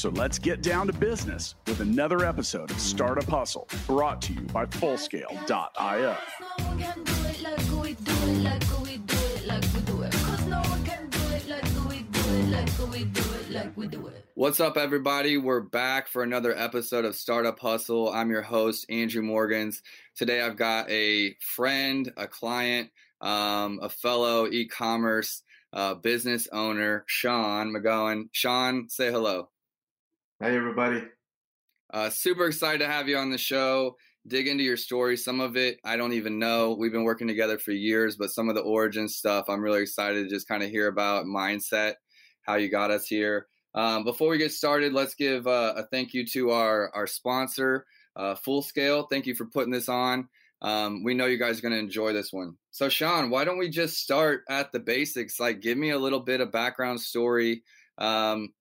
So let's get down to business with another episode of Startup Hustle brought to you by Fullscale.io. What's up, everybody? We're back for another episode of Startup Hustle. I'm your host, Andrew Morgans. Today, I've got a friend, a client, um, a fellow e commerce uh, business owner, Sean McGowan. Sean, say hello. Hey, everybody. Uh, super excited to have you on the show. Dig into your story. Some of it I don't even know. We've been working together for years, but some of the origin stuff I'm really excited to just kind of hear about mindset, how you got us here. Um, before we get started, let's give uh, a thank you to our our sponsor, uh, Full Scale. Thank you for putting this on. Um, we know you guys are going to enjoy this one. So, Sean, why don't we just start at the basics? Like, give me a little bit of background story. Um,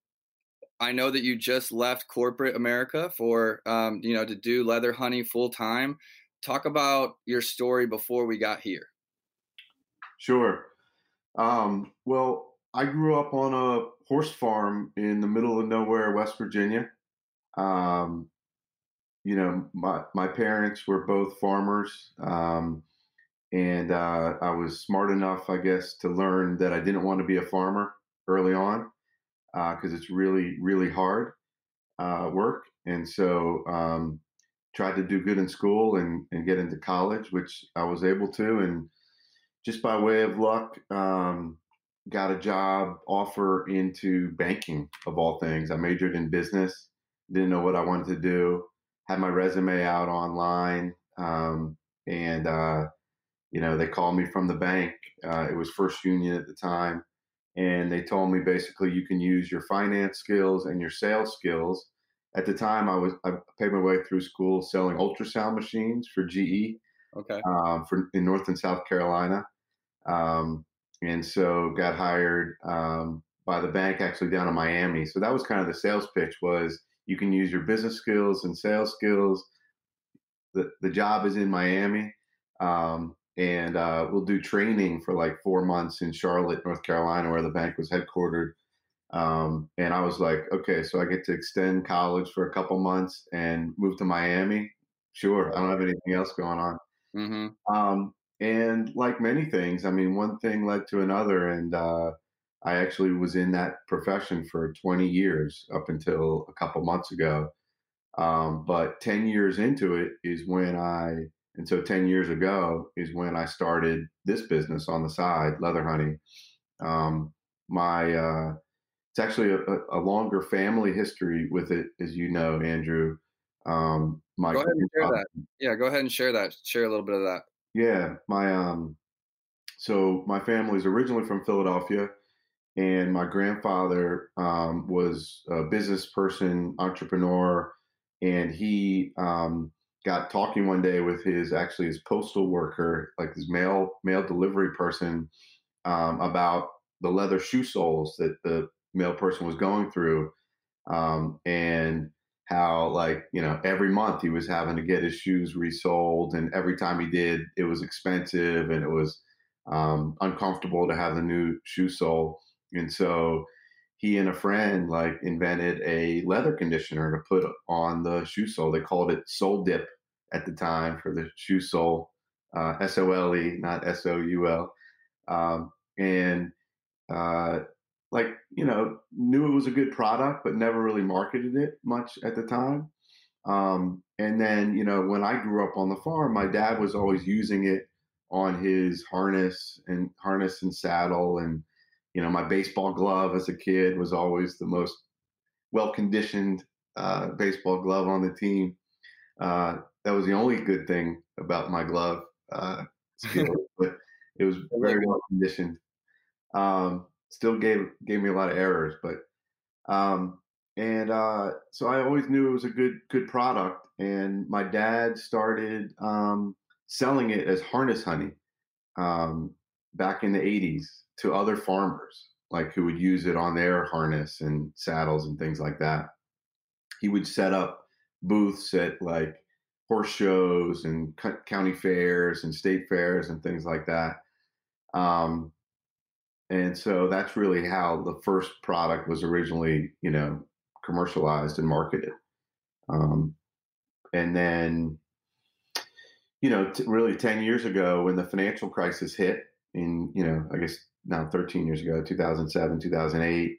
I know that you just left corporate America for, um, you know, to do leather honey full time. Talk about your story before we got here. Sure. Um, well, I grew up on a horse farm in the middle of nowhere, West Virginia. Um, you know, my my parents were both farmers, um, and uh, I was smart enough, I guess, to learn that I didn't want to be a farmer early on because uh, it's really really hard uh, work, and so um, tried to do good in school and and get into college, which I was able to, and just by way of luck. Um, got a job offer into banking of all things. I majored in business, didn't know what I wanted to do had my resume out online, um, and uh, you know they called me from the bank. Uh, it was First Union at the time, and they told me basically you can use your finance skills and your sales skills. At the time, I was I paid my way through school selling ultrasound machines for GE. Okay. Um, for in North and South Carolina, um, and so got hired um, by the bank actually down in Miami. So that was kind of the sales pitch was you can use your business skills and sales skills. The, the job is in Miami. Um, and uh, we'll do training for like four months in Charlotte, North Carolina, where the bank was headquartered. Um, and I was like, okay, so I get to extend college for a couple months and move to Miami. Sure, I don't have anything else going on. Mm-hmm. Um, and like many things, I mean, one thing led to another, and uh, I actually was in that profession for 20 years up until a couple months ago. Um, but 10 years into it is when I, and so 10 years ago is when I started this business on the side, Leather Honey. Um, my, uh, it's actually a, a, longer family history with it, as you know, Andrew. Um, my go ahead and share that. Yeah, go ahead and share that. Share a little bit of that. Yeah, my um, so my family is originally from Philadelphia and my grandfather um, was a business person, entrepreneur, and he um, got talking one day with his actually his postal worker, like his mail mail delivery person, um, about the leather shoe soles that the mail person was going through, um, and how like you know every month he was having to get his shoes resoled, and every time he did, it was expensive and it was um, uncomfortable to have the new shoe sole. And so he and a friend like invented a leather conditioner to put on the shoe sole. They called it Sole Dip at the time for the shoe sole, uh, S O L E, not S O U L. Um, and uh, like you know, knew it was a good product, but never really marketed it much at the time. Um, and then you know, when I grew up on the farm, my dad was always using it on his harness and harness and saddle and you know, my baseball glove as a kid was always the most well conditioned uh, baseball glove on the team. Uh, that was the only good thing about my glove uh, skill, but it was very well conditioned. Um, still gave gave me a lot of errors, but um, and uh, so I always knew it was a good good product. And my dad started um, selling it as harness honey um, back in the 80s to other farmers, like who would use it on their harness and saddles and things like that. He would set up booths at like horse shows and county fairs and state fairs and things like that. Um, and so that's really how the first product was originally, you know, commercialized and marketed. Um, and then, you know, t- really 10 years ago when the financial crisis hit in, you know, I guess now 13 years ago, 2007, 2008,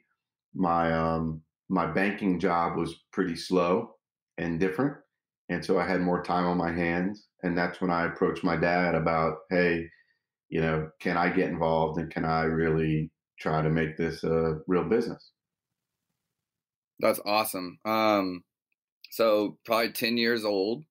my, um, my banking job was pretty slow and different. And so I had more time on my hands. And that's when I approached my dad about, hey, you know, can I get involved and can I really try to make this a real business? That's awesome. Um, so probably 10 years old.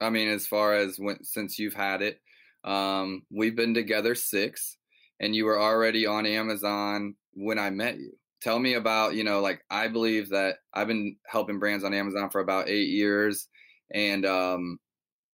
I mean, as far as when, since you've had it, um, we've been together six and you were already on Amazon when I met you. Tell me about, you know, like I believe that I've been helping brands on Amazon for about eight years. And, um,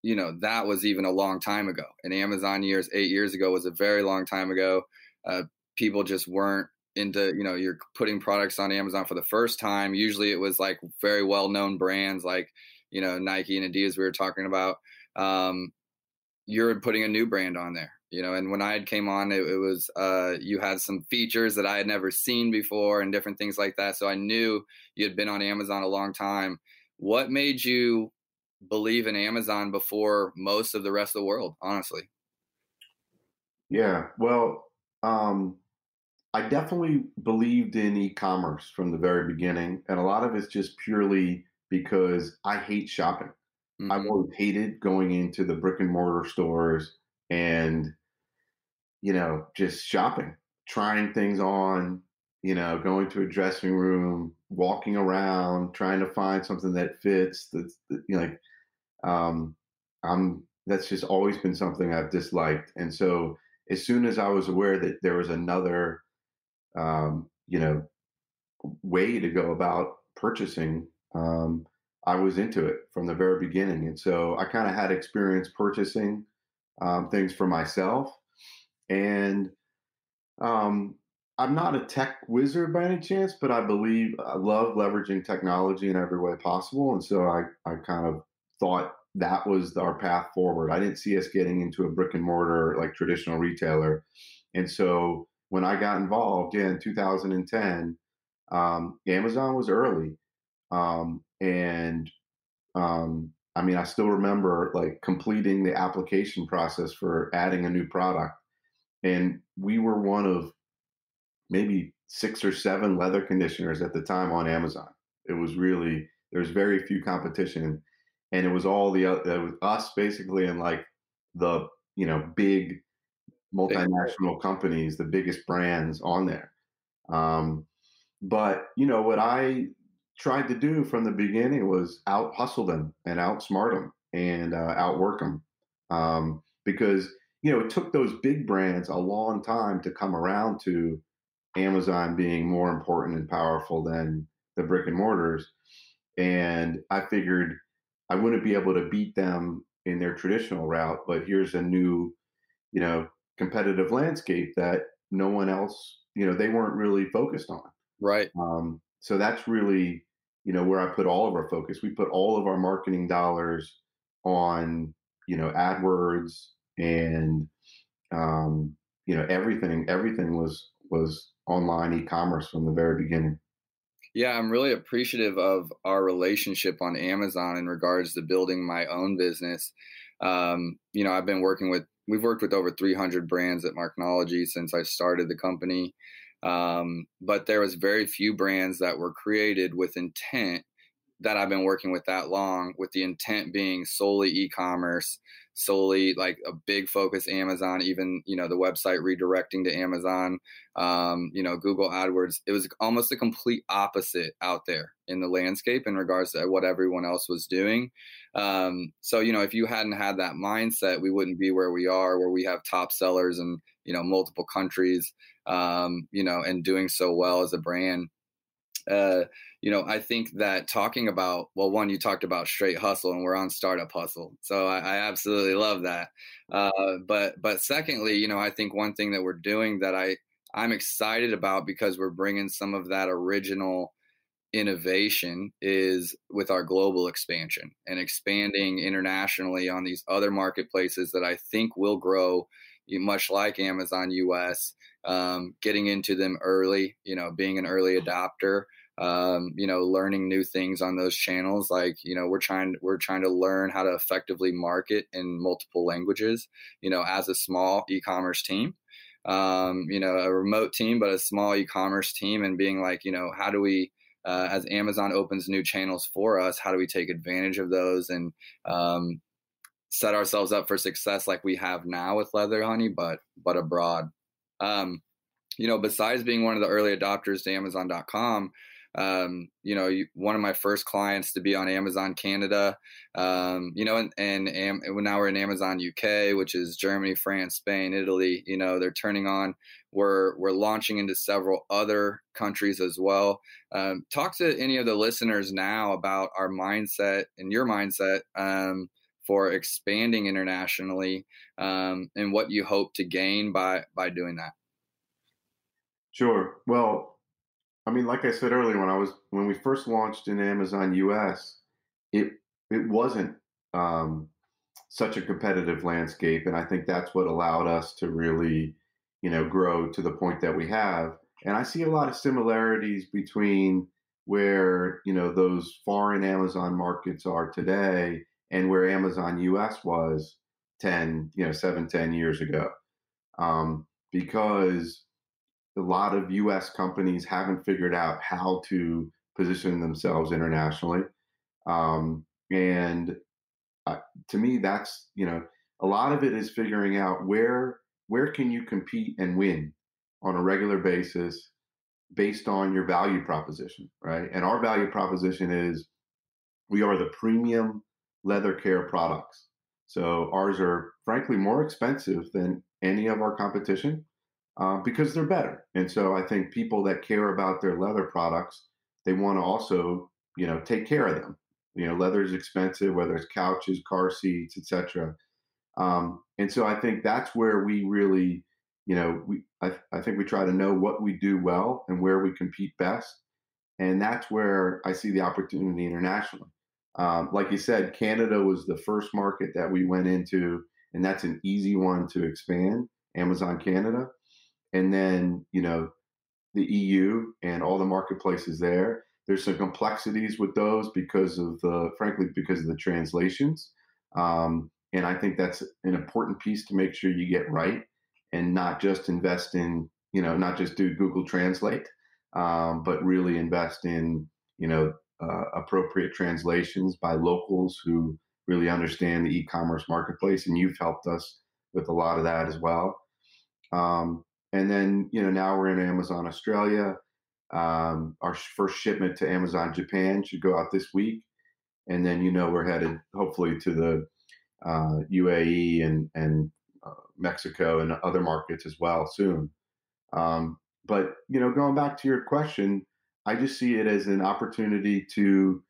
you know, that was even a long time ago. In Amazon years, eight years ago was a very long time ago. Uh, people just weren't into, you know, you're putting products on Amazon for the first time. Usually it was like very well known brands like, you know, Nike and Adidas we were talking about. Um, you're putting a new brand on there, you know, and when I came on, it, it was, uh, you had some features that I had never seen before and different things like that. So I knew you had been on Amazon a long time. What made you believe in Amazon before most of the rest of the world, honestly. Yeah, well, um, I definitely believed in e-commerce from the very beginning, and a lot of it's just purely because I hate shopping. Mm-hmm. I've always hated going into the brick and mortar stores and you know just shopping, trying things on, you know, going to a dressing room, walking around, trying to find something that fits. That's you know, like um, I'm that's just always been something I've disliked. And so as soon as I was aware that there was another, um, you know, way to go about purchasing, um, I was into it from the very beginning. And so I kind of had experience purchasing um, things for myself. And um, I'm not a tech wizard by any chance, but I believe I love leveraging technology in every way possible. And so I, I kind of thought that was our path forward. I didn't see us getting into a brick and mortar like traditional retailer. And so when I got involved, yeah, in 2010, um, Amazon was early. Um, and um, I mean, I still remember like completing the application process for adding a new product. And we were one of maybe six or seven leather conditioners at the time on Amazon. It was really, there's very few competition and it was all the it was us basically and like the you know big multinational companies, the biggest brands on there. Um, but you know what I tried to do from the beginning was out hustle them and outsmart them and uh, outwork them um, because you know it took those big brands a long time to come around to Amazon being more important and powerful than the brick and mortars, and I figured I wouldn't be able to beat them in their traditional route, but here's a new, you know, competitive landscape that no one else, you know, they weren't really focused on. Right. Um, so that's really, you know, where I put all of our focus. We put all of our marketing dollars on, you know, AdWords and, um, you know, everything. Everything was was online e-commerce from the very beginning. Yeah, I'm really appreciative of our relationship on Amazon in regards to building my own business. Um, you know, I've been working with, we've worked with over 300 brands at Marknology since I started the company. Um, but there was very few brands that were created with intent that I've been working with that long, with the intent being solely e-commerce, solely like a big focus Amazon, even you know the website redirecting to Amazon, um, you know Google AdWords. It was almost a complete opposite out there in the landscape in regards to what everyone else was doing. Um, so you know if you hadn't had that mindset, we wouldn't be where we are, where we have top sellers in you know multiple countries, um, you know, and doing so well as a brand. uh, you know, I think that talking about, well, one, you talked about straight hustle and we're on startup hustle. So I, I absolutely love that. Uh, but, but secondly, you know, I think one thing that we're doing that I, I'm excited about because we're bringing some of that original innovation is with our global expansion and expanding internationally on these other marketplaces that I think will grow much like Amazon US, um, getting into them early, you know, being an early adopter, um, you know, learning new things on those channels. Like, you know, we're trying we're trying to learn how to effectively market in multiple languages, you know, as a small e-commerce team. Um, you know, a remote team, but a small e-commerce team, and being like, you know, how do we uh, as Amazon opens new channels for us, how do we take advantage of those and um, set ourselves up for success like we have now with Leather Honey, but but abroad. Um, you know, besides being one of the early adopters to Amazon.com, um, you know, you, one of my first clients to be on Amazon Canada, um, you know, and, and, now we're in Amazon UK, which is Germany, France, Spain, Italy. You know, they're turning on. We're we're launching into several other countries as well. Um, talk to any of the listeners now about our mindset and your mindset um, for expanding internationally um, and what you hope to gain by by doing that. Sure. Well, I mean, like I said earlier, when I was when we first launched in Amazon US, it it wasn't um, such a competitive landscape, and I think that's what allowed us to really, you know, grow to the point that we have. And I see a lot of similarities between where you know those foreign Amazon markets are today and where Amazon US was 10, you know, seven, 10 years ago. Um, because a lot of U.S. companies haven't figured out how to position themselves internationally, um, and uh, to me, that's you know a lot of it is figuring out where where can you compete and win on a regular basis based on your value proposition, right? And our value proposition is we are the premium leather care products. So ours are frankly more expensive than any of our competition uh, because they're better. And so I think people that care about their leather products, they want to also, you know, take care of them. You know, leather is expensive, whether it's couches, car seats, etc. Um, and so I think that's where we really, you know, we I, I think we try to know what we do well and where we compete best, and that's where I see the opportunity internationally. Um, like you said, Canada was the first market that we went into, and that's an easy one to expand. Amazon Canada and then you know the EU and all the marketplaces there. There's some complexities with those because of the, frankly, because of the translations. Um, and I think that's an important piece to make sure you get right and not just invest in, you know, not just do Google Translate, um, but really invest in, you know, uh, appropriate translations by locals who really understand the e-commerce marketplace. And you've helped us with a lot of that as well. Um, and then, you know, now we're in Amazon Australia. Um, our first shipment to Amazon Japan should go out this week. And then, you know, we're headed hopefully to the uh, UAE and, and uh, Mexico and other markets as well soon. Um, but, you know, going back to your question, I just see it as an opportunity to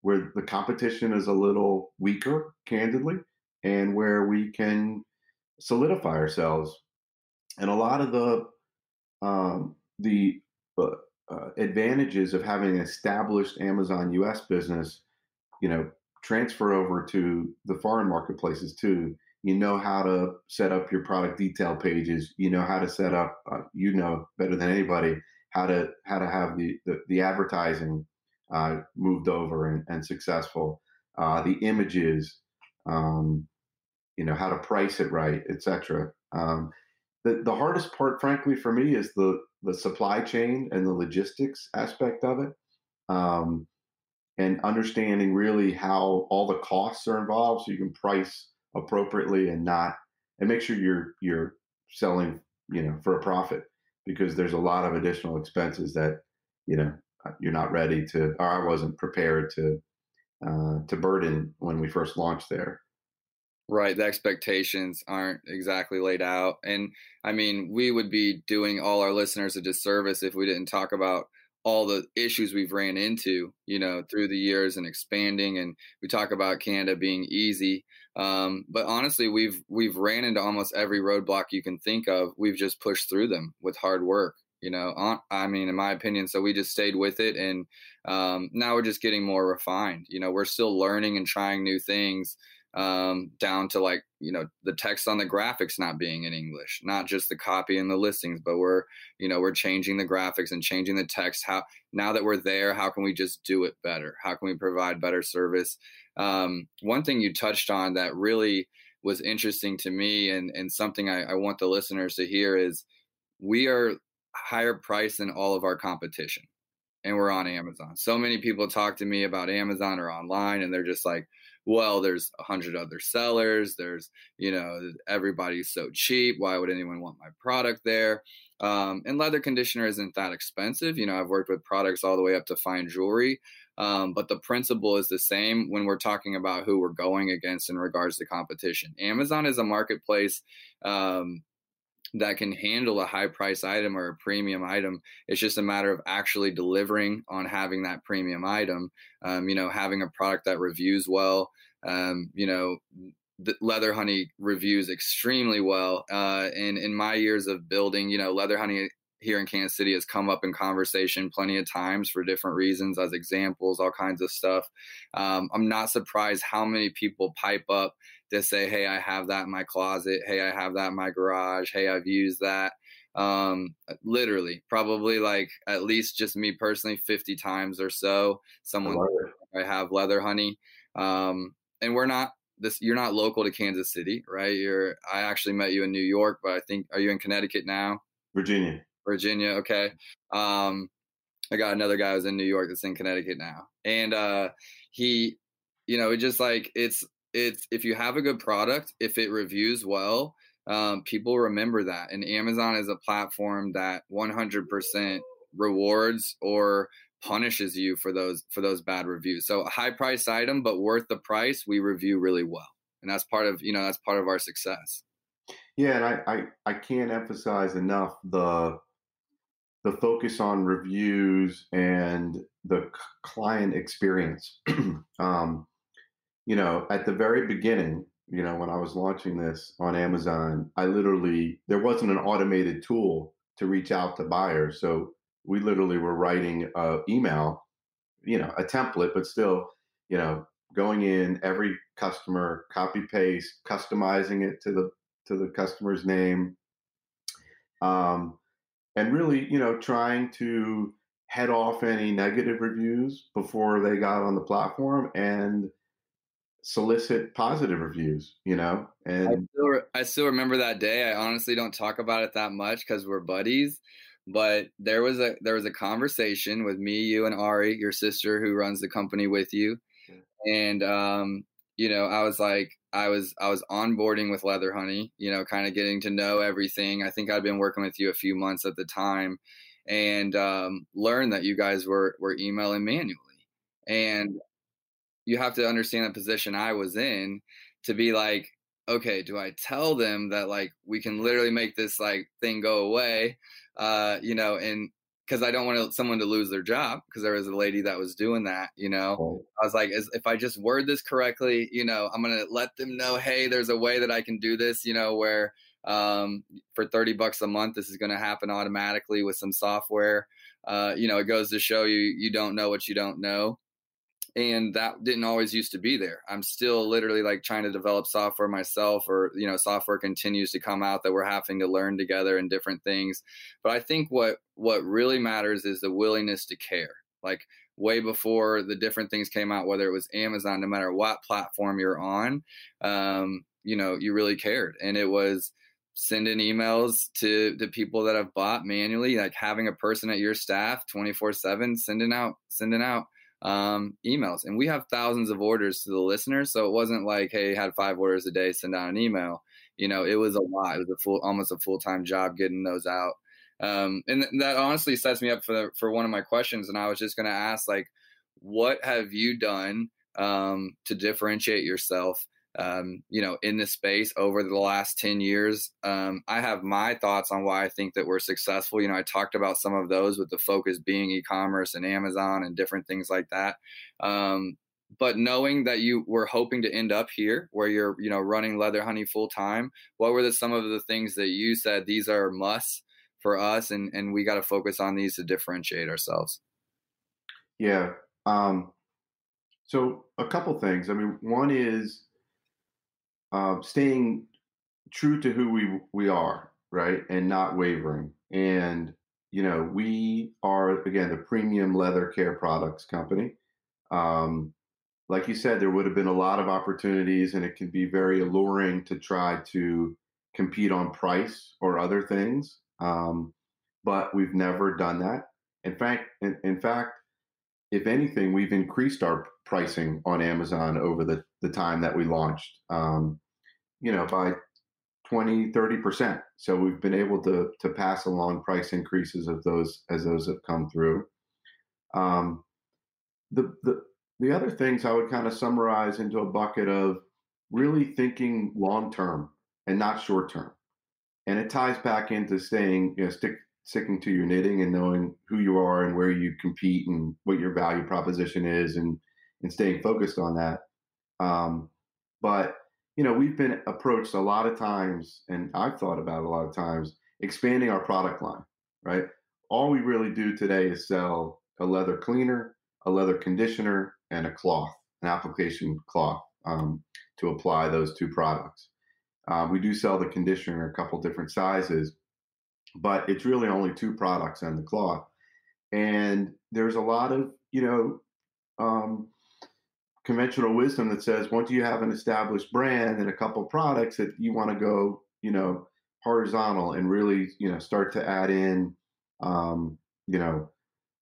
where the competition is a little weaker, candidly, and where we can solidify ourselves and a lot of the um, the uh, uh, advantages of having an established Amazon US business, you know, transfer over to the foreign marketplaces too. You know how to set up your product detail pages. You know how to set up. Uh, you know better than anybody how to how to have the the, the advertising uh, moved over and, and successful. Uh, the images, um, you know how to price it right, etc. Um, the, the hardest part, frankly, for me is the the supply chain and the logistics aspect of it, um, and understanding really how all the costs are involved, so you can price appropriately and not and make sure you're you're selling you know for a profit because there's a lot of additional expenses that you know uh, you're not ready to or I wasn't prepared to uh, to burden when we first launched there. Right. The expectations aren't exactly laid out. And I mean, we would be doing all our listeners a disservice if we didn't talk about all the issues we've ran into, you know, through the years and expanding. And we talk about Canada being easy, um, but honestly, we've we've ran into almost every roadblock you can think of. We've just pushed through them with hard work. You know, on, I mean, in my opinion, so we just stayed with it, and um, now we're just getting more refined. You know, we're still learning and trying new things um, down to like you know the text on the graphics not being in english not just the copy and the listings but we're you know we're changing the graphics and changing the text how now that we're there how can we just do it better how can we provide better service um, one thing you touched on that really was interesting to me and and something I, I want the listeners to hear is we are higher price than all of our competition and we're on amazon so many people talk to me about amazon or online and they're just like well, there's a hundred other sellers. There's, you know, everybody's so cheap. Why would anyone want my product there? Um, and leather conditioner isn't that expensive. You know, I've worked with products all the way up to fine jewelry. Um, but the principle is the same when we're talking about who we're going against in regards to competition. Amazon is a marketplace um, that can handle a high price item or a premium item. It's just a matter of actually delivering on having that premium item. Um, you know, having a product that reviews well. Um, you know, the leather honey reviews extremely well. Uh, and in my years of building, you know, leather honey here in Kansas City has come up in conversation plenty of times for different reasons, as examples, all kinds of stuff. Um, I'm not surprised how many people pipe up to say, "Hey, I have that in my closet. Hey, I have that in my garage. Hey, I've used that." Um, literally, probably like at least just me personally, 50 times or so. Someone I, I have leather honey, um, and we're not this. You're not local to Kansas City, right? You're. I actually met you in New York, but I think are you in Connecticut now? Virginia. Virginia. Okay. Um, I got another guy who's in New York that's in Connecticut now, and uh, he, you know, it just like it's it's if you have a good product, if it reviews well, um, people remember that. And Amazon is a platform that 100% rewards or punishes you for those for those bad reviews. So a high price item, but worth the price, we review really well, and that's part of you know that's part of our success. Yeah, and I I, I can't emphasize enough the the focus on reviews and the client experience. um, you know, at the very beginning, you know, when I was launching this on Amazon, I literally, there wasn't an automated tool to reach out to buyers. So we literally were writing a email, you know, a template, but still, you know, going in every customer, copy paste, customizing it to the to the customer's name, um, and really, you know, trying to head off any negative reviews before they got on the platform and solicit positive reviews, you know. And I still, I still remember that day. I honestly don't talk about it that much because we're buddies. But there was a there was a conversation with me, you, and Ari, your sister, who runs the company with you, and um, you know, I was like, I was I was onboarding with Leather Honey, you know, kind of getting to know everything. I think I'd been working with you a few months at the time, and um, learned that you guys were were emailing manually. And you have to understand the position I was in to be like, okay, do I tell them that like we can literally make this like thing go away, uh, you know, and because I don't want someone to lose their job because there was a lady that was doing that, you know. Oh. I was like, if I just word this correctly, you know, I'm gonna let them know, hey, there's a way that I can do this, you know, where um, for 30 bucks a month, this is gonna happen automatically with some software. Uh, you know, it goes to show you you don't know what you don't know and that didn't always used to be there. I'm still literally like trying to develop software myself or you know software continues to come out that we're having to learn together and different things. But i think what what really matters is the willingness to care. Like way before the different things came out whether it was amazon no matter what platform you're on um, you know you really cared. And it was sending emails to the people that have bought manually like having a person at your staff 24 7 sending out sending out um, emails. And we have thousands of orders to the listeners. So it wasn't like, hey, had five orders a day, send out an email. You know, it was a lot. It was a full, almost a full time job getting those out. Um, and that honestly sets me up for the, for one of my questions. And I was just going to ask, like, what have you done um, to differentiate yourself um, you know, in this space over the last 10 years. Um, I have my thoughts on why I think that we're successful. You know, I talked about some of those with the focus being e-commerce and Amazon and different things like that. Um, but knowing that you were hoping to end up here where you're, you know, running leather honey full time, what were the, some of the things that you said these are musts for us and, and we got to focus on these to differentiate ourselves? Yeah. Um, so a couple things. I mean, one is, uh, staying true to who we we are, right, and not wavering. And you know, we are again the premium leather care products company. Um, like you said, there would have been a lot of opportunities, and it can be very alluring to try to compete on price or other things. Um, but we've never done that. In fact, in, in fact, if anything, we've increased our pricing on Amazon over the, the time that we launched. Um, you know, by 20, 30%. So we've been able to, to pass along price increases of those as those have come through. Um, the, the, the other things I would kind of summarize into a bucket of really thinking long term and not short term. And it ties back into saying, you know, stick, sticking to your knitting and knowing who you are and where you compete and what your value proposition is and, and staying focused on that. Um, but you know, we've been approached a lot of times, and I've thought about a lot of times expanding our product line, right? All we really do today is sell a leather cleaner, a leather conditioner, and a cloth, an application cloth um, to apply those two products. Um, we do sell the conditioner a couple different sizes, but it's really only two products and the cloth. And there's a lot of, you know, um, conventional wisdom that says once you have an established brand and a couple products that you want to go, you know, horizontal and really, you know, start to add in, um, you know,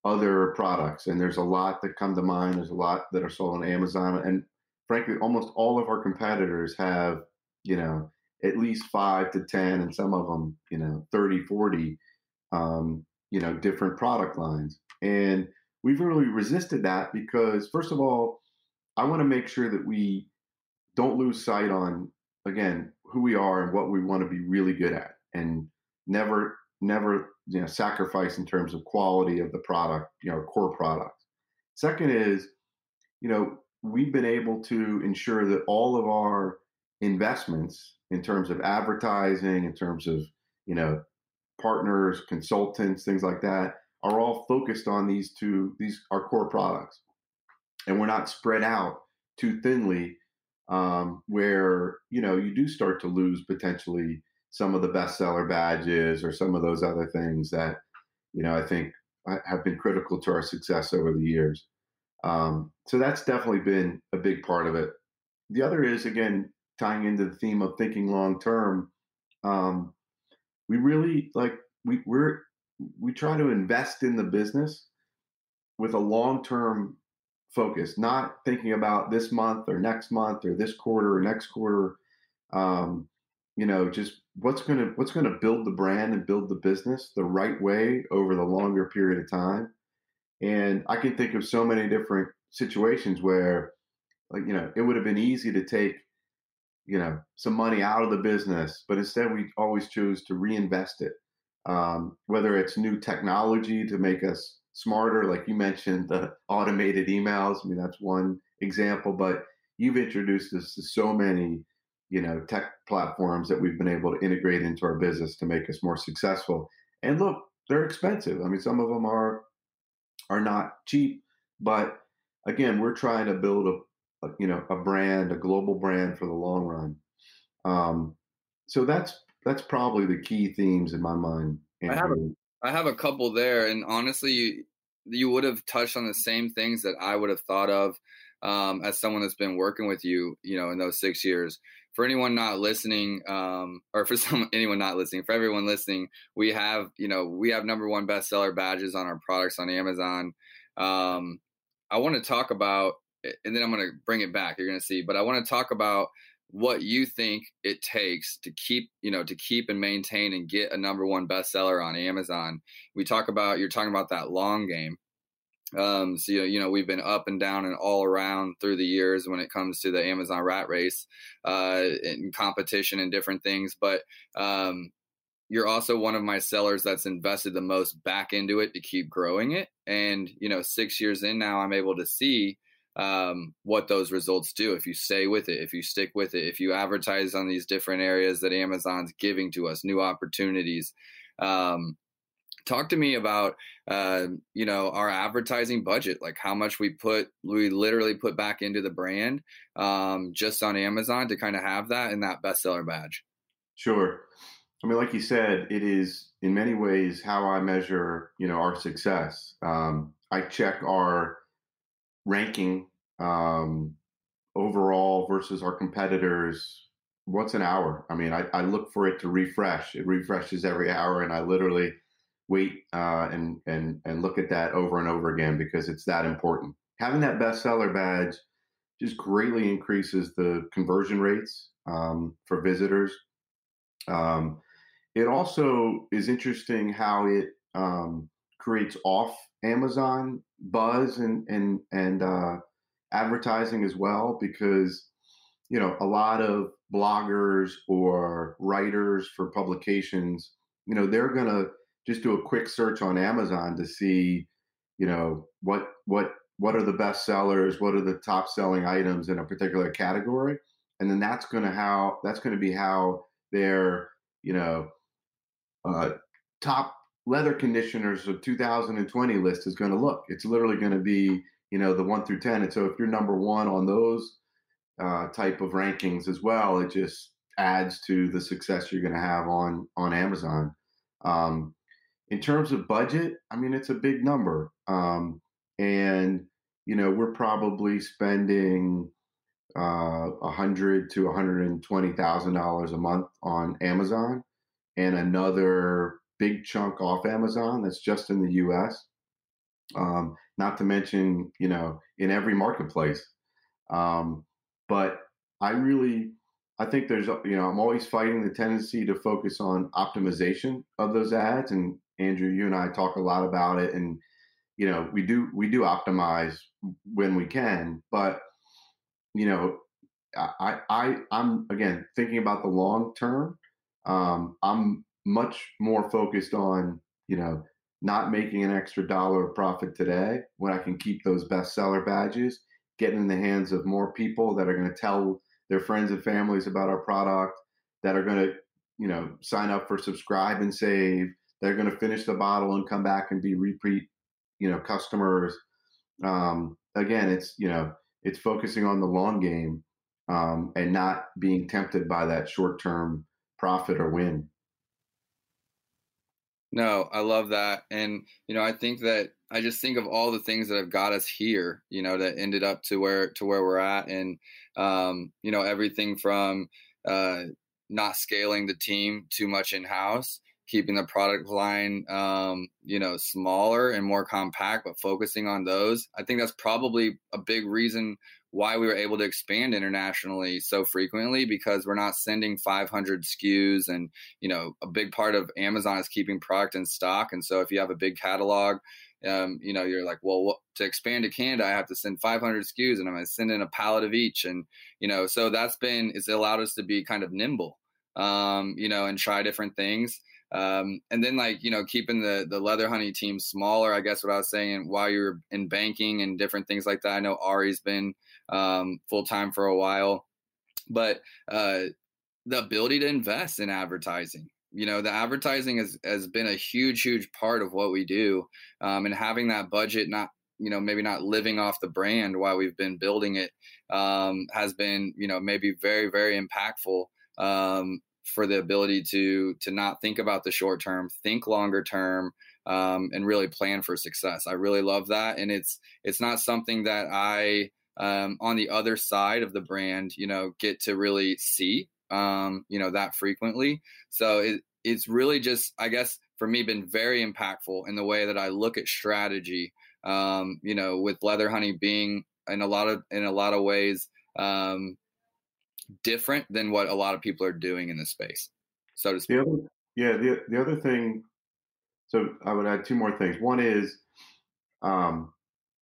other products. And there's a lot that come to mind. There's a lot that are sold on Amazon. And frankly, almost all of our competitors have, you know, at least five to 10, and some of them, you know, 30, 40, um, you know, different product lines. And we've really resisted that because, first of all, I want to make sure that we don't lose sight on again who we are and what we want to be really good at, and never never you know sacrifice in terms of quality of the product, you know, core product. Second is, you know, we've been able to ensure that all of our investments in terms of advertising, in terms of you know partners, consultants, things like that, are all focused on these two these our core products and we're not spread out too thinly um, where you know you do start to lose potentially some of the bestseller badges or some of those other things that you know I think have been critical to our success over the years. Um, so that's definitely been a big part of it. The other is again tying into the theme of thinking long term. Um, we really like we we're we try to invest in the business with a long term focus, not thinking about this month or next month or this quarter or next quarter. Um, you know, just what's gonna what's gonna build the brand and build the business the right way over the longer period of time. And I can think of so many different situations where, like, you know, it would have been easy to take, you know, some money out of the business, but instead we always choose to reinvest it. Um, whether it's new technology to make us smarter. Like you mentioned, the automated emails. I mean, that's one example, but you've introduced us to so many, you know, tech platforms that we've been able to integrate into our business to make us more successful. And look, they're expensive. I mean, some of them are are not cheap, but again, we're trying to build a, you know a brand, a global brand for the long run. Um, so that's that's probably the key themes in my mind. I have a, I have a couple there, and honestly, you you would have touched on the same things that I would have thought of um, as someone that's been working with you, you know, in those six years. For anyone not listening, um, or for some anyone not listening, for everyone listening, we have, you know, we have number one bestseller badges on our products on Amazon. Um, I want to talk about, and then I'm going to bring it back. You're going to see, but I want to talk about what you think it takes to keep you know to keep and maintain and get a number one bestseller on amazon we talk about you're talking about that long game Um, so you know, we've been up and down and all around through the years when it comes to the Amazon rat race, uh, and competition and different things. But um, you're also one of my sellers that's invested the most back into it to keep growing it. And you know, six years in now, I'm able to see um, what those results do if you stay with it, if you stick with it, if you advertise on these different areas that Amazon's giving to us, new opportunities. Um, talk to me about uh, you know our advertising budget like how much we put we literally put back into the brand um, just on amazon to kind of have that and that bestseller badge sure i mean like you said it is in many ways how i measure you know our success um, i check our ranking um, overall versus our competitors once an hour i mean I, I look for it to refresh it refreshes every hour and i literally wait uh, and and and look at that over and over again because it's that important. Having that bestseller badge just greatly increases the conversion rates um, for visitors. Um, it also is interesting how it um, creates off Amazon buzz and and and uh, advertising as well because you know a lot of bloggers or writers for publications you know they're gonna just do a quick search on Amazon to see, you know, what what what are the best sellers, what are the top selling items in a particular category, and then that's to how that's to be how their you know uh, top leather conditioners of 2020 list is going to look. It's literally going to be you know the one through ten, and so if you're number one on those uh, type of rankings as well, it just adds to the success you're going to have on on Amazon. Um, in terms of budget, I mean, it's a big number. Um, and, you know, we're probably spending uh, hundred to one hundred and twenty thousand dollars a month on Amazon, and another big chunk off Amazon that's just in the U.S. Um, not to mention, you know, in every marketplace. Um, but I really, I think there's, you know, I'm always fighting the tendency to focus on optimization of those ads and Andrew, you and I talk a lot about it, and you know we do we do optimize when we can, but you know I I I'm again thinking about the long term. Um, I'm much more focused on you know not making an extra dollar of profit today when I can keep those bestseller badges, getting in the hands of more people that are going to tell their friends and families about our product, that are going to you know sign up for subscribe and save they're going to finish the bottle and come back and be repeat, you know, customers. Um, again, it's you know, it's focusing on the long game um, and not being tempted by that short term profit or win. No, I love that. And, you know, I think that I just think of all the things that have got us here, you know, that ended up to where to where we're at. And um, you know, everything from uh not scaling the team too much in house keeping the product line, um, you know, smaller and more compact, but focusing on those. I think that's probably a big reason why we were able to expand internationally so frequently because we're not sending 500 SKUs and you know a big part of Amazon is keeping product in stock. And so if you have a big catalog um, you know you're like well what, to expand to Canada I have to send 500 SKUs and I'm going to send in a pallet of each. And you know so that's been it's allowed us to be kind of nimble um, you know and try different things um, and then like, you know, keeping the, the leather honey team smaller, I guess what I was saying while you're in banking and different things like that. I know Ari's been, um, full time for a while, but, uh, the ability to invest in advertising, you know, the advertising has, has been a huge, huge part of what we do. Um, and having that budget, not, you know, maybe not living off the brand while we've been building it, um, has been, you know, maybe very, very impactful. Um, for the ability to to not think about the short term, think longer term, um, and really plan for success. I really love that, and it's it's not something that I um, on the other side of the brand, you know, get to really see, um, you know, that frequently. So it, it's really just, I guess, for me, been very impactful in the way that I look at strategy. Um, you know, with leather honey being in a lot of in a lot of ways um, different than what a lot of people are doing in this space, so to speak. The other, yeah, the the other thing. So I would add two more things. One is, um,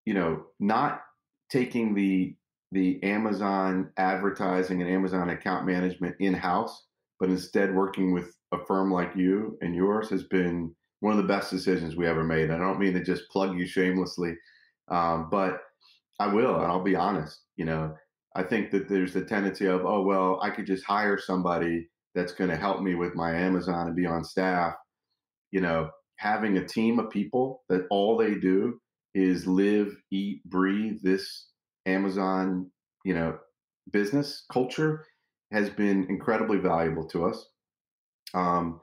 you know, not taking the the Amazon advertising and Amazon account management in house, but instead working with a firm like you and yours has been one of the best decisions we ever made. I don't mean to just plug you shamelessly, um, but I will, and I'll be honest. You know, I think that there's the tendency of, oh well, I could just hire somebody that's going to help me with my Amazon and be on staff. You know, having a team of people that all they do is live, eat, breathe this Amazon, you know, business culture has been incredibly valuable to us. Um,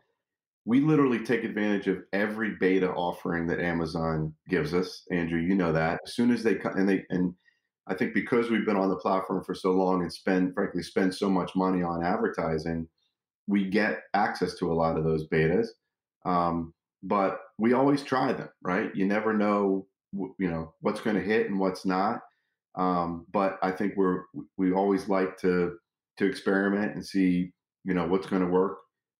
we literally take advantage of every beta offering that Amazon gives us. Andrew, you know that. As soon as they come and they and I think because we've been on the platform for so long and spend frankly spend so much money on advertising, we get access to a lot of those betas. Um, but we always try them, right? You never know, you know, what's going to hit and what's not. Um, but I think we're we always like to to experiment and see, you know, what's going to work.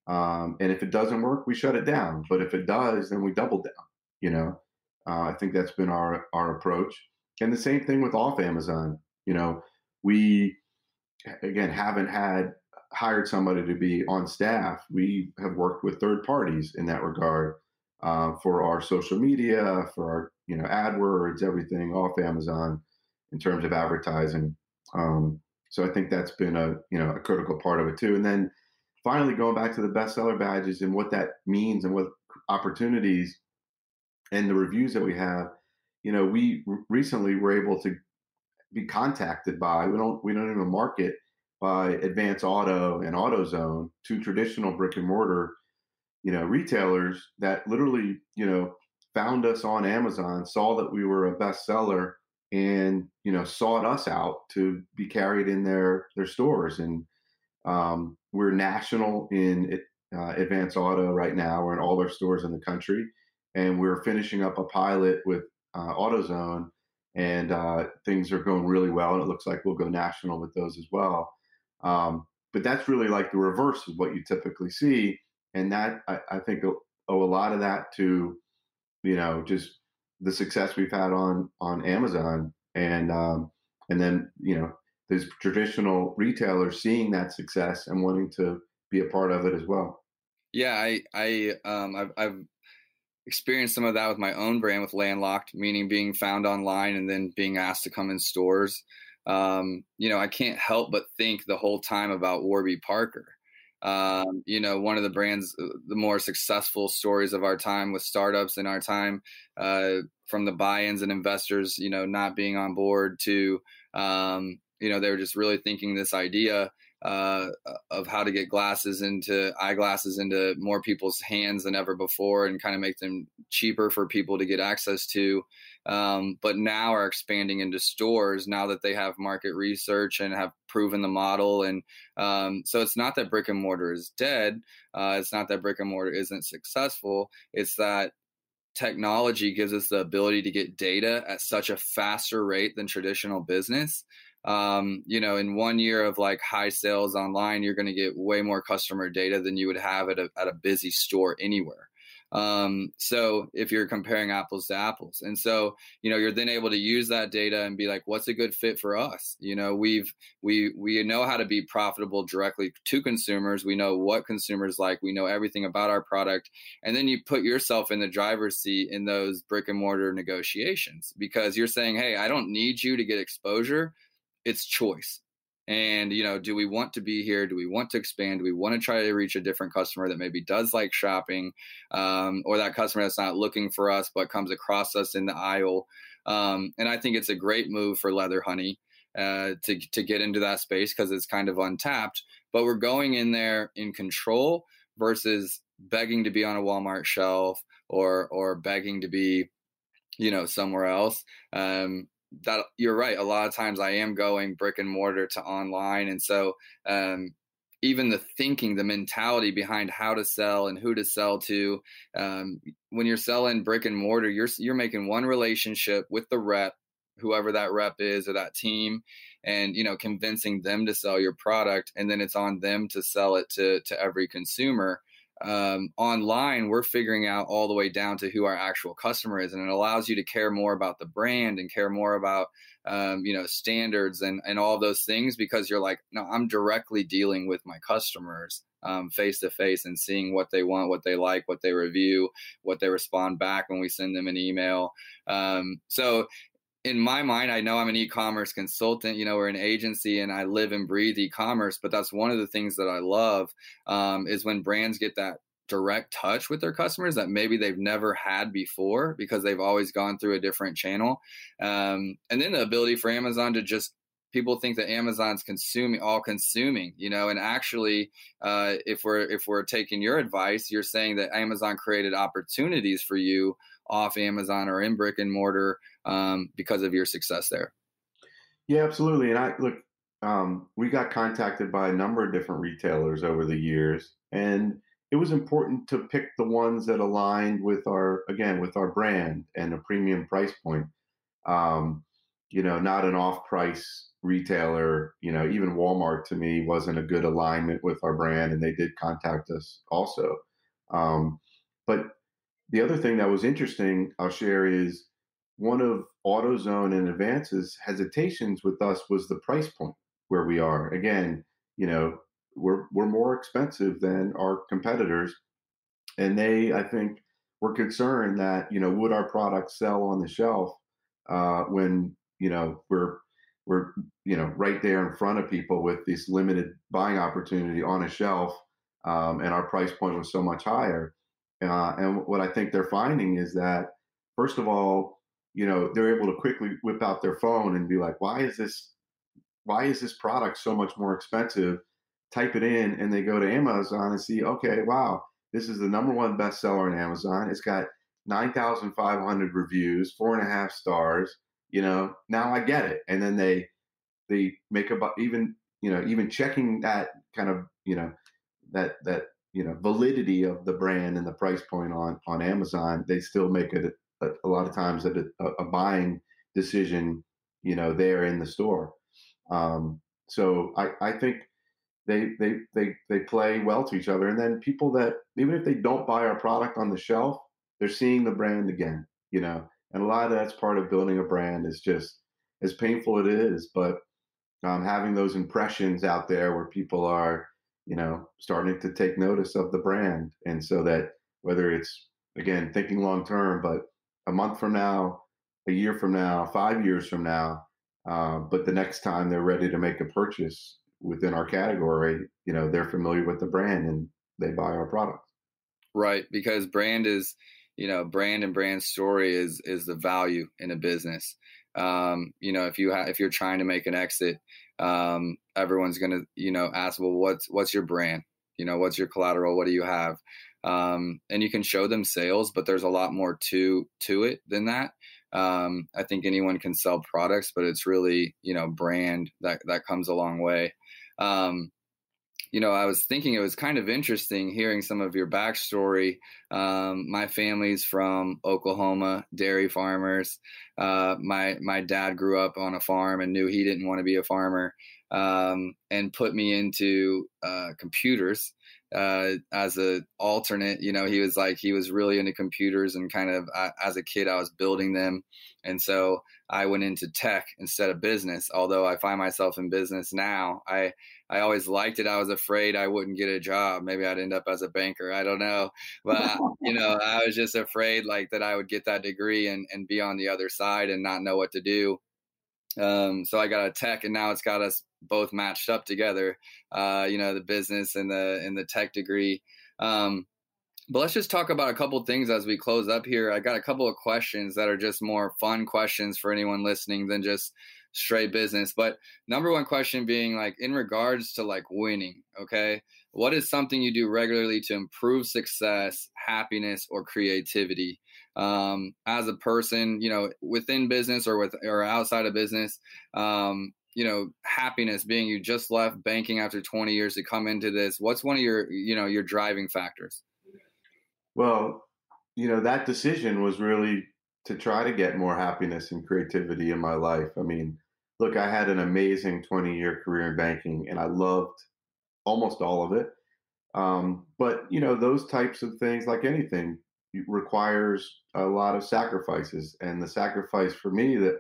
Um, and if it doesn't work, we shut it down. But if it does, then we double down. You know, uh, I think that's been our our approach. And the same thing with off Amazon. You know, we again haven't had hired somebody to be on staff. We have worked with third parties in that regard uh, for our social media, for our you know AdWords, everything off Amazon in terms of advertising. Um, so I think that's been a you know a critical part of it too. And then finally going back to the bestseller badges and what that means and what opportunities and the reviews that we have. You know, we recently were able to be contacted by we don't we don't even market by Advance Auto and AutoZone, two traditional brick and mortar, you know, retailers that literally, you know, found us on Amazon, saw that we were a bestseller, and you know, sought us out to be carried in their their stores. And um, we're national in uh, Advance Auto right now. We're in all their stores in the country, and we're finishing up a pilot with uh, AutoZone, and uh, things are going really well. And it looks like we'll go national with those as well. Um, but that's really like the reverse of what you typically see, and that I, I think owe a lot of that to, you know, just the success we've had on on Amazon, and um, and then you know, these traditional retailers seeing that success and wanting to be a part of it as well. Yeah, I I um I've, I've experienced some of that with my own brand with Landlocked, meaning being found online and then being asked to come in stores um, you know, I can't help but think the whole time about Warby Parker. Um, you know, one of the brands, uh, the more successful stories of our time with startups in our time, uh, from the buy-ins and investors, you know, not being on board to, um, you know, they were just really thinking this idea uh, of how to get glasses into eyeglasses into more people's hands than ever before and kind of make them cheaper for people to get access to um, but now are expanding into stores now that they have market research and have proven the model. And um, so it's not that brick and mortar is dead. Uh, it's not that brick and mortar isn't successful. It's that technology gives us the ability to get data at such a faster rate than traditional business. Um, you know, in one year of like high sales online, you're going to get way more customer data than you would have at a, at a busy store anywhere. Um, so if you're comparing apples to apples, and so you know you're then able to use that data and be like, what's a good fit for us? You know, we've we we know how to be profitable directly to consumers. We know what consumers like. We know everything about our product, and then you put yourself in the driver's seat in those brick and mortar negotiations because you're saying, hey, I don't need you to get exposure. It's choice. And you know do we want to be here? Do we want to expand? Do we want to try to reach a different customer that maybe does like shopping um, or that customer that's not looking for us but comes across us in the aisle? Um, and i think it's a great move for leather honey uh, to, to get into that space because it's kind of untapped but we're going in there in control versus begging to be on a walmart shelf or or begging to be you know somewhere else. Um, that you're right. A lot of times I am going brick and mortar to online, and so um, even the thinking, the mentality behind how to sell and who to sell to. Um, when you're selling brick and mortar, you're you're making one relationship with the rep, whoever that rep is or that team, and you know convincing them to sell your product, and then it's on them to sell it to to every consumer. Um, online, we're figuring out all the way down to who our actual customer is, and it allows you to care more about the brand and care more about um, you know standards and and all those things because you're like, no, I'm directly dealing with my customers face to face and seeing what they want, what they like, what they review, what they respond back when we send them an email. Um, so in my mind, I know I'm an e-commerce consultant. You know, we're an agency, and I live and breathe e-commerce. But that's one of the things that I love um, is when brands get that direct touch with their customers that maybe they've never had before because they've always gone through a different channel. Um, and then the ability for Amazon to just people think that Amazon's consuming all consuming, you know, and actually, uh, if we're if we're taking your advice, you're saying that Amazon created opportunities for you off Amazon or in brick and mortar um, because of your success there. Yeah, absolutely. And I look, um, we got contacted by a number of different retailers over the years, and it was important to pick the ones that aligned with our again with our brand and a premium price point. Um, you know, not an off-price retailer. You know, even Walmart to me wasn't a good alignment with our brand, and they did contact us also. Um, but the other thing that was interesting, I'll share, is one of AutoZone and Advance's hesitations with us was the price point where we are. Again, you know, we're we're more expensive than our competitors, and they, I think, were concerned that you know would our product sell on the shelf uh, when you know we're we're you know right there in front of people with this limited buying opportunity on a shelf, um, and our price point was so much higher. Uh, and what I think they're finding is that, first of all, you know, they're able to quickly whip out their phone and be like, why is this, why is this product so much more expensive? Type it in and they go to Amazon and see, okay, wow, this is the number one bestseller on Amazon. It's got 9,500 reviews, four and a half stars. You know, now I get it. And then they, they make about even, you know, even checking that kind of, you know, that, that you know validity of the brand and the price point on on Amazon, they still make it a, a lot of times a, a, buying decision, you know, there in the store. Um, so I, I think they they they they play well to each other, and then people that even if they don't buy our product on the shelf, they're seeing the brand again, you know, and a lot of that's part of building a brand is just as painful as it is, but um, having those impressions out there where people are you know, starting to take notice of the brand. And so that whether it's, again, thinking long term, but a month from now, a year from now, five years from now, uh, but the next time they're ready to make a purchase within our category, you know, they're familiar with the brand and they buy our product. Right. Because brand is, you know, brand and brand story is, is the value in a business. Um, you know, if you have, if you're trying to make an exit, um, everyone's gonna you know ask well what's what's your brand you know what's your collateral what do you have um, and you can show them sales but there's a lot more to to it than that um, i think anyone can sell products but it's really you know brand that that comes a long way um, you know, I was thinking it was kind of interesting hearing some of your backstory. Um, my family's from Oklahoma, dairy farmers. Uh, my my dad grew up on a farm and knew he didn't want to be a farmer, um, and put me into uh, computers uh, as a alternate. You know, he was like he was really into computers and kind of uh, as a kid I was building them, and so I went into tech instead of business. Although I find myself in business now, I I always liked it. I was afraid I wouldn't get a job. Maybe I'd end up as a banker. I don't know. But, you know, I was just afraid like that I would get that degree and, and be on the other side and not know what to do. Um, so I got a tech and now it's got us both matched up together. Uh, you know, the business and the, and the tech degree. Um, but let's just talk about a couple things as we close up here. I got a couple of questions that are just more fun questions for anyone listening than just straight business. But number one question being like in regards to like winning, okay? What is something you do regularly to improve success, happiness, or creativity? Um, as a person, you know, within business or with or outside of business, um, you know, happiness being you just left banking after 20 years to come into this. What's one of your, you know, your driving factors? Well, you know, that decision was really to try to get more happiness and creativity in my life. I mean, look, I had an amazing 20 year career in banking and I loved almost all of it. Um, but you know, those types of things, like anything, requires a lot of sacrifices. And the sacrifice for me that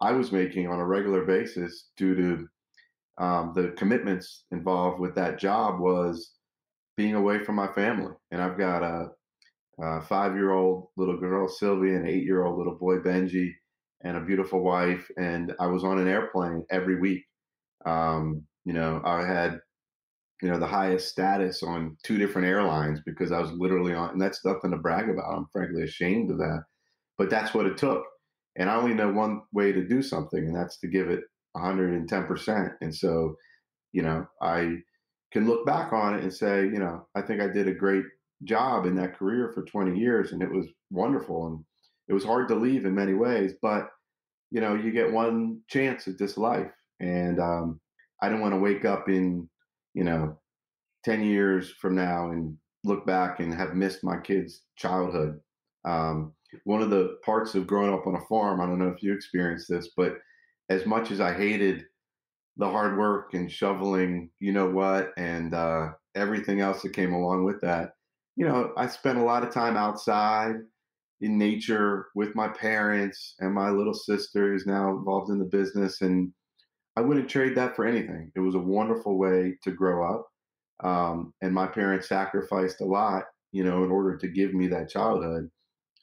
I was making on a regular basis due to um, the commitments involved with that job was being away from my family. And I've got a, a five year old little girl, Sylvia, an eight year old little boy, Benji, and a beautiful wife. And I was on an airplane every week. Um, you know, I had, you know, the highest status on two different airlines because I was literally on, and that's nothing to brag about. I'm frankly ashamed of that, but that's what it took. And I only know one way to do something, and that's to give it 110%. And so, you know, I can look back on it and say, you know, I think I did a great job in that career for 20 years and it was wonderful. And it was hard to leave in many ways, but, you know, you get one chance at this life. And um, I don't want to wake up in, you know, 10 years from now and look back and have missed my kids' childhood. Um, one of the parts of growing up on a farm, I don't know if you experienced this, but as much as I hated the hard work and shoveling, you know what, and uh, everything else that came along with that, you know, I spent a lot of time outside in nature with my parents and my little sister who's now involved in the business. And I wouldn't trade that for anything. It was a wonderful way to grow up. Um, and my parents sacrificed a lot, you know, in order to give me that childhood.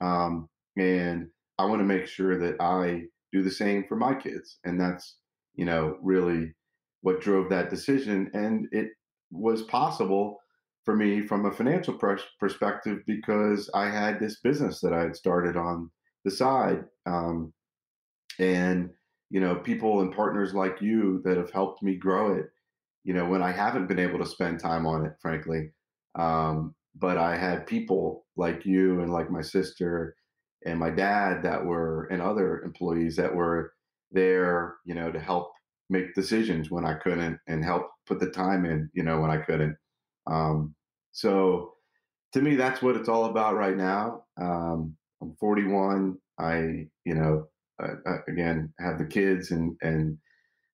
Um, and I want to make sure that I do the same for my kids. And that's, you know, really what drove that decision. And it was possible for me from a financial pers- perspective because I had this business that I had started on the side. Um, and, you know, people and partners like you that have helped me grow it, you know, when I haven't been able to spend time on it, frankly. Um, but I had people like you and like my sister and my dad that were and other employees that were there, you know, to help make decisions when I couldn't and help put the time in, you know, when I couldn't. Um, so to me, that's what it's all about right now. Um, I'm 41. I, you know, uh, again, have the kids and, and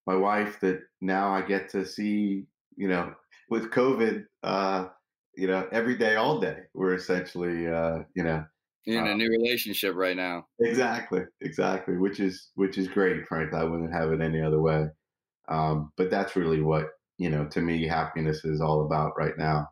my wife that now I get to see, you know, with COVID, uh, you know, every day, all day, we're essentially, uh, you know, in a um, new relationship right now. Exactly, exactly. Which is which is great. Frankly, I wouldn't have it any other way. Um, but that's really what you know. To me, happiness is all about right now.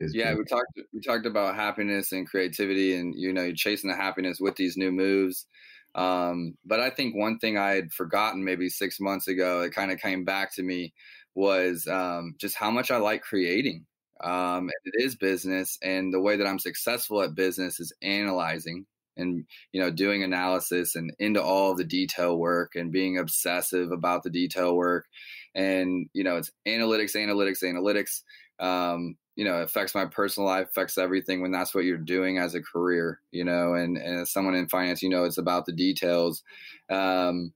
is yeah, being- we talked we talked about happiness and creativity, and you know, you're chasing the happiness with these new moves. Um, but I think one thing I had forgotten maybe six months ago, it kind of came back to me, was um, just how much I like creating um, it is business and the way that i'm successful at business is analyzing and you know doing analysis and into all the detail work and being obsessive about the detail work. And you know it's analytics analytics analytics um, you know affects my personal life affects everything when that's what you're doing as a career you know and, and as someone in finance you know it's about the details um,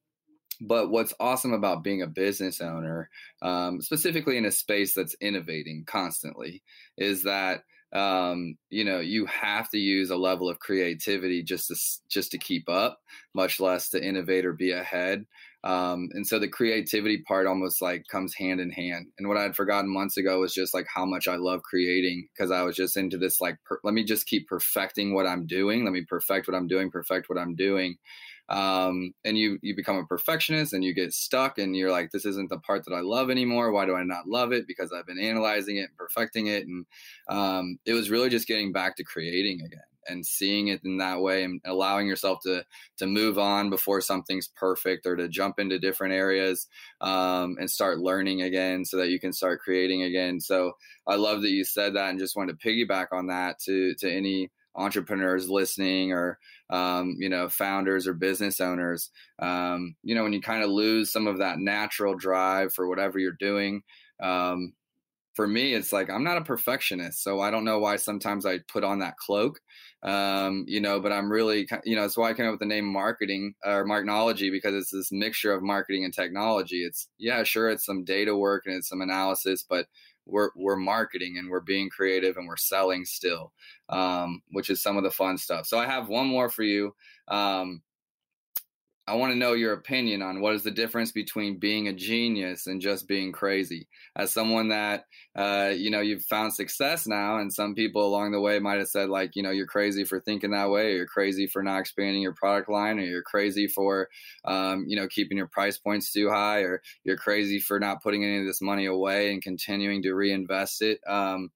but what's awesome about being a business owner, um, specifically in a space that's innovating constantly, is that um, you know you have to use a level of creativity just to just to keep up, much less to innovate or be ahead. Um, and so the creativity part almost like comes hand in hand. And what I had forgotten months ago was just like how much I love creating because I was just into this like per- let me just keep perfecting what I'm doing. Let me perfect what I'm doing, perfect what I'm doing. Um, and you you become a perfectionist and you get stuck and you're like this isn't the part that i love anymore. Why do i not love it? Because i've been analyzing it and perfecting it. And um, it was really just getting back to creating again and seeing it in that way and allowing yourself to to move on before something's perfect or to jump into different areas um, and start learning again so that you can start creating again. So i love that you said that and just wanted to piggyback on that to to any entrepreneurs listening or um, you know founders or business owners. Um, you know when you kind of lose some of that natural drive for whatever you're doing um, for me it's like i'm not a perfectionist so i don't know why sometimes i put on that cloak um, you know but i'm really you know that's why i came up with the name marketing or marknology because it's this mixture of marketing and technology it's yeah sure it's some data work and it's some analysis but we're we're marketing and we're being creative and we're selling still, um, which is some of the fun stuff. So I have one more for you. Um, I want to know your opinion on what is the difference between being a genius and just being crazy. As someone that, uh, you know, you've found success now, and some people along the way might have said, like, you know, you're crazy for thinking that way, or you're crazy for not expanding your product line, or you're crazy for, um, you know, keeping your price points too high, or you're crazy for not putting any of this money away and continuing to reinvest it. Um,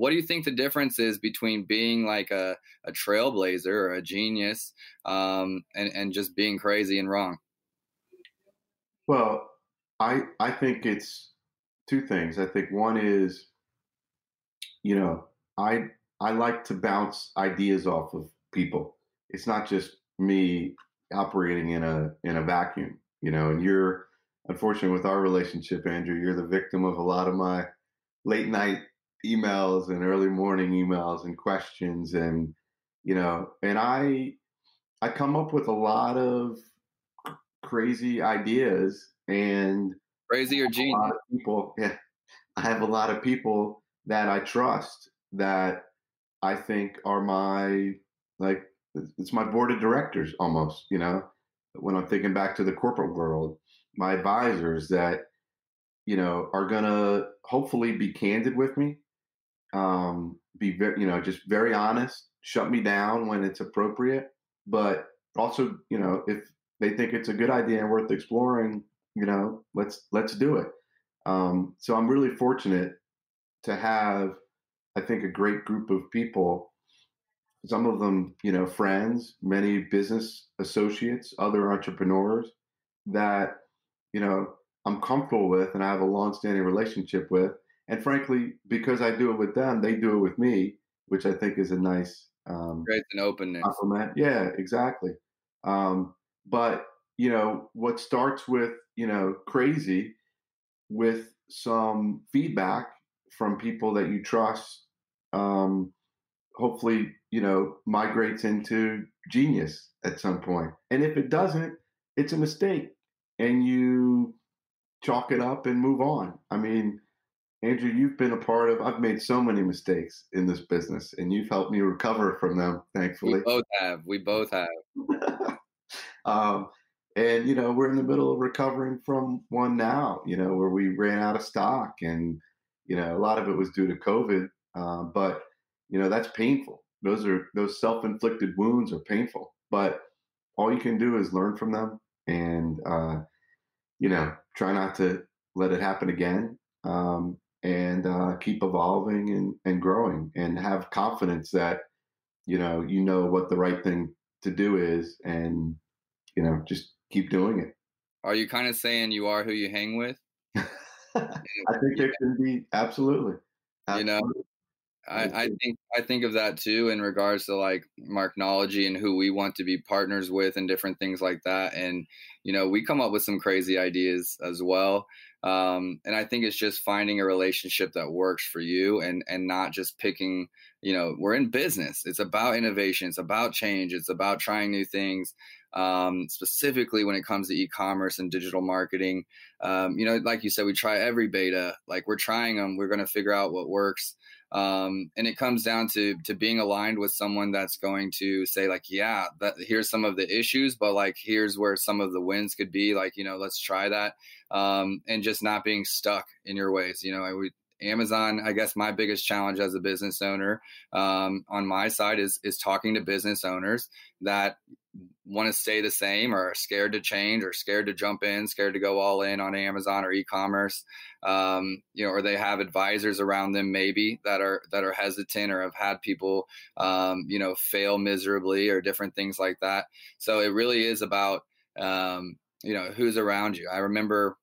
what do you think the difference is between being like a, a trailblazer or a genius um, and, and just being crazy and wrong? Well, I I think it's two things. I think one is, you know, I I like to bounce ideas off of people. It's not just me operating in a in a vacuum, you know. And you're unfortunately with our relationship, Andrew, you're the victim of a lot of my late night emails and early morning emails and questions and you know and i i come up with a lot of crazy ideas and crazy or genius. people yeah i have a lot of people that i trust that i think are my like it's my board of directors almost you know? When i'm thinking back to the corporate world my advisors that you know are gonna hopefully be candid with me um, be very, you know, just very honest, shut me down when it's appropriate, but also, you know, if they think it's a good idea and worth exploring, you know, let's let's do it. Um, so I'm really fortunate to have, I think, a great group of people. Some of them, you know, friends, many business associates, other entrepreneurs that, you know, I'm comfortable with and I have a long-standing relationship with and frankly, because I do it with them, they do it with me, which I think is a nice um, great an openness compliment. Yeah, exactly. Um, but you know, what starts with you know crazy, with some feedback from people that you trust, um, hopefully you know migrates into genius at some point. And if it doesn't, it's a mistake, and you chalk it up and move on. I mean Andrew, you've been a part of. I've made so many mistakes in this business, and you've helped me recover from them. Thankfully, we both have. We both have. um, and you know, we're in the middle of recovering from one now. You know, where we ran out of stock, and you know, a lot of it was due to COVID. Uh, but you know, that's painful. Those are those self-inflicted wounds are painful. But all you can do is learn from them, and uh, you know, try not to let it happen again. Um, and uh, keep evolving and, and growing and have confidence that you know you know what the right thing to do is and you know just keep doing it are you kind of saying you are who you hang with i think there can be absolutely, absolutely. you know I, I, think I think of that too in regards to like Marknology and who we want to be partners with and different things like that. And you know, we come up with some crazy ideas as well. Um, and I think it's just finding a relationship that works for you and and not just picking. You know, we're in business. It's about innovation. It's about change. It's about trying new things. Um, specifically when it comes to e-commerce and digital marketing. Um, you know, like you said, we try every beta. Like we're trying them. We're going to figure out what works. Um, and it comes down to to being aligned with someone that's going to say like yeah that here's some of the issues but like here's where some of the wins could be like you know let's try that um, and just not being stuck in your ways you know i would Amazon, I guess my biggest challenge as a business owner um, on my side is is talking to business owners that want to stay the same or are scared to change or scared to jump in, scared to go all in on Amazon or e-commerce, um, you know, or they have advisors around them maybe that are that are hesitant or have had people, um, you know, fail miserably or different things like that. So it really is about, um, you know, who's around you. I remember,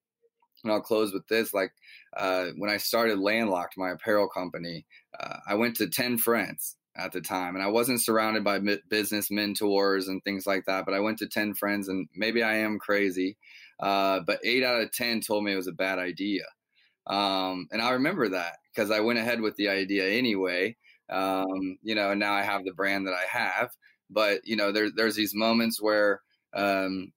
and I'll close with this, like uh, when I started Landlocked, my apparel company, uh, I went to ten friends at the time. And I wasn't surrounded by business mentors and things like that, but I went to 10 friends and maybe I am crazy. Uh, but eight out of 10 told me it was a bad idea. Um, and I remember that because I went ahead with the idea anyway. Um, you know, and now I have the brand that I have. But, you know, there, there's these moments where, um,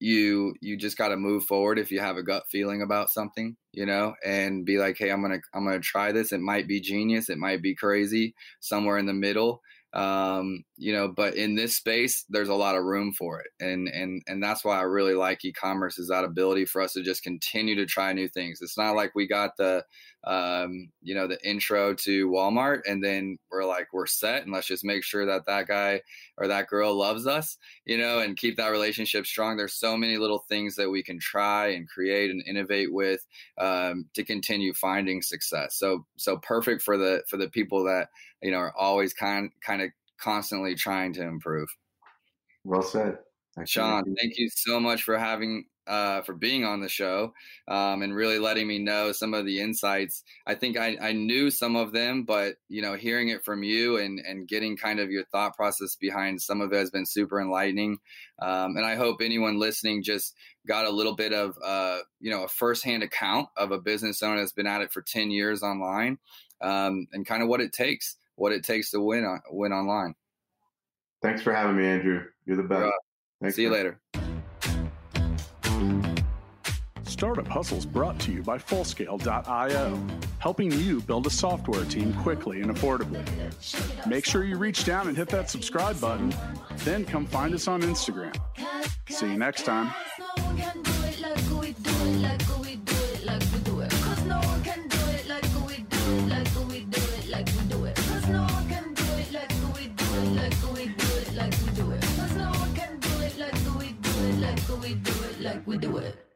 you you just got to move forward if you have a gut feeling about something you know and be like hey i'm gonna i'm gonna try this. It might be genius. It might be crazy. Somewhere in the middle. Um, you know but in this space there's a lot of room for it. And and and that's why i really like e-commerce is that ability for us to just continue to try new things. It's not like we got the um, you know the intro to walmart and then we're like we're set and let's just make sure that that guy or that girl loves us you know and keep that relationship strong. There's so many little things that we can try and create and innovate with um, to continue finding success. So so perfect for the for the people that you know are always kind kind of constantly trying to improve. Well said. Sean, thank you so much for having uh, for being on the show um, and really letting me know some of the insights. I think I, I knew some of them, but you know, hearing it from you and and getting kind of your thought process behind some of it has been super enlightening. Um, and I hope anyone listening just got a little bit of uh, you know a firsthand account of a business owner that's been at it for ten years online um, and kind of what it takes what it takes to win on, win online. Thanks for having me, Andrew. You're the best. Thanks, See you man. later. Startup Hustles brought to you by Fullscale.io, helping you build a software team quickly and affordably. Make sure you reach down and hit that subscribe button, then come find us on Instagram. See you next time. like we do it.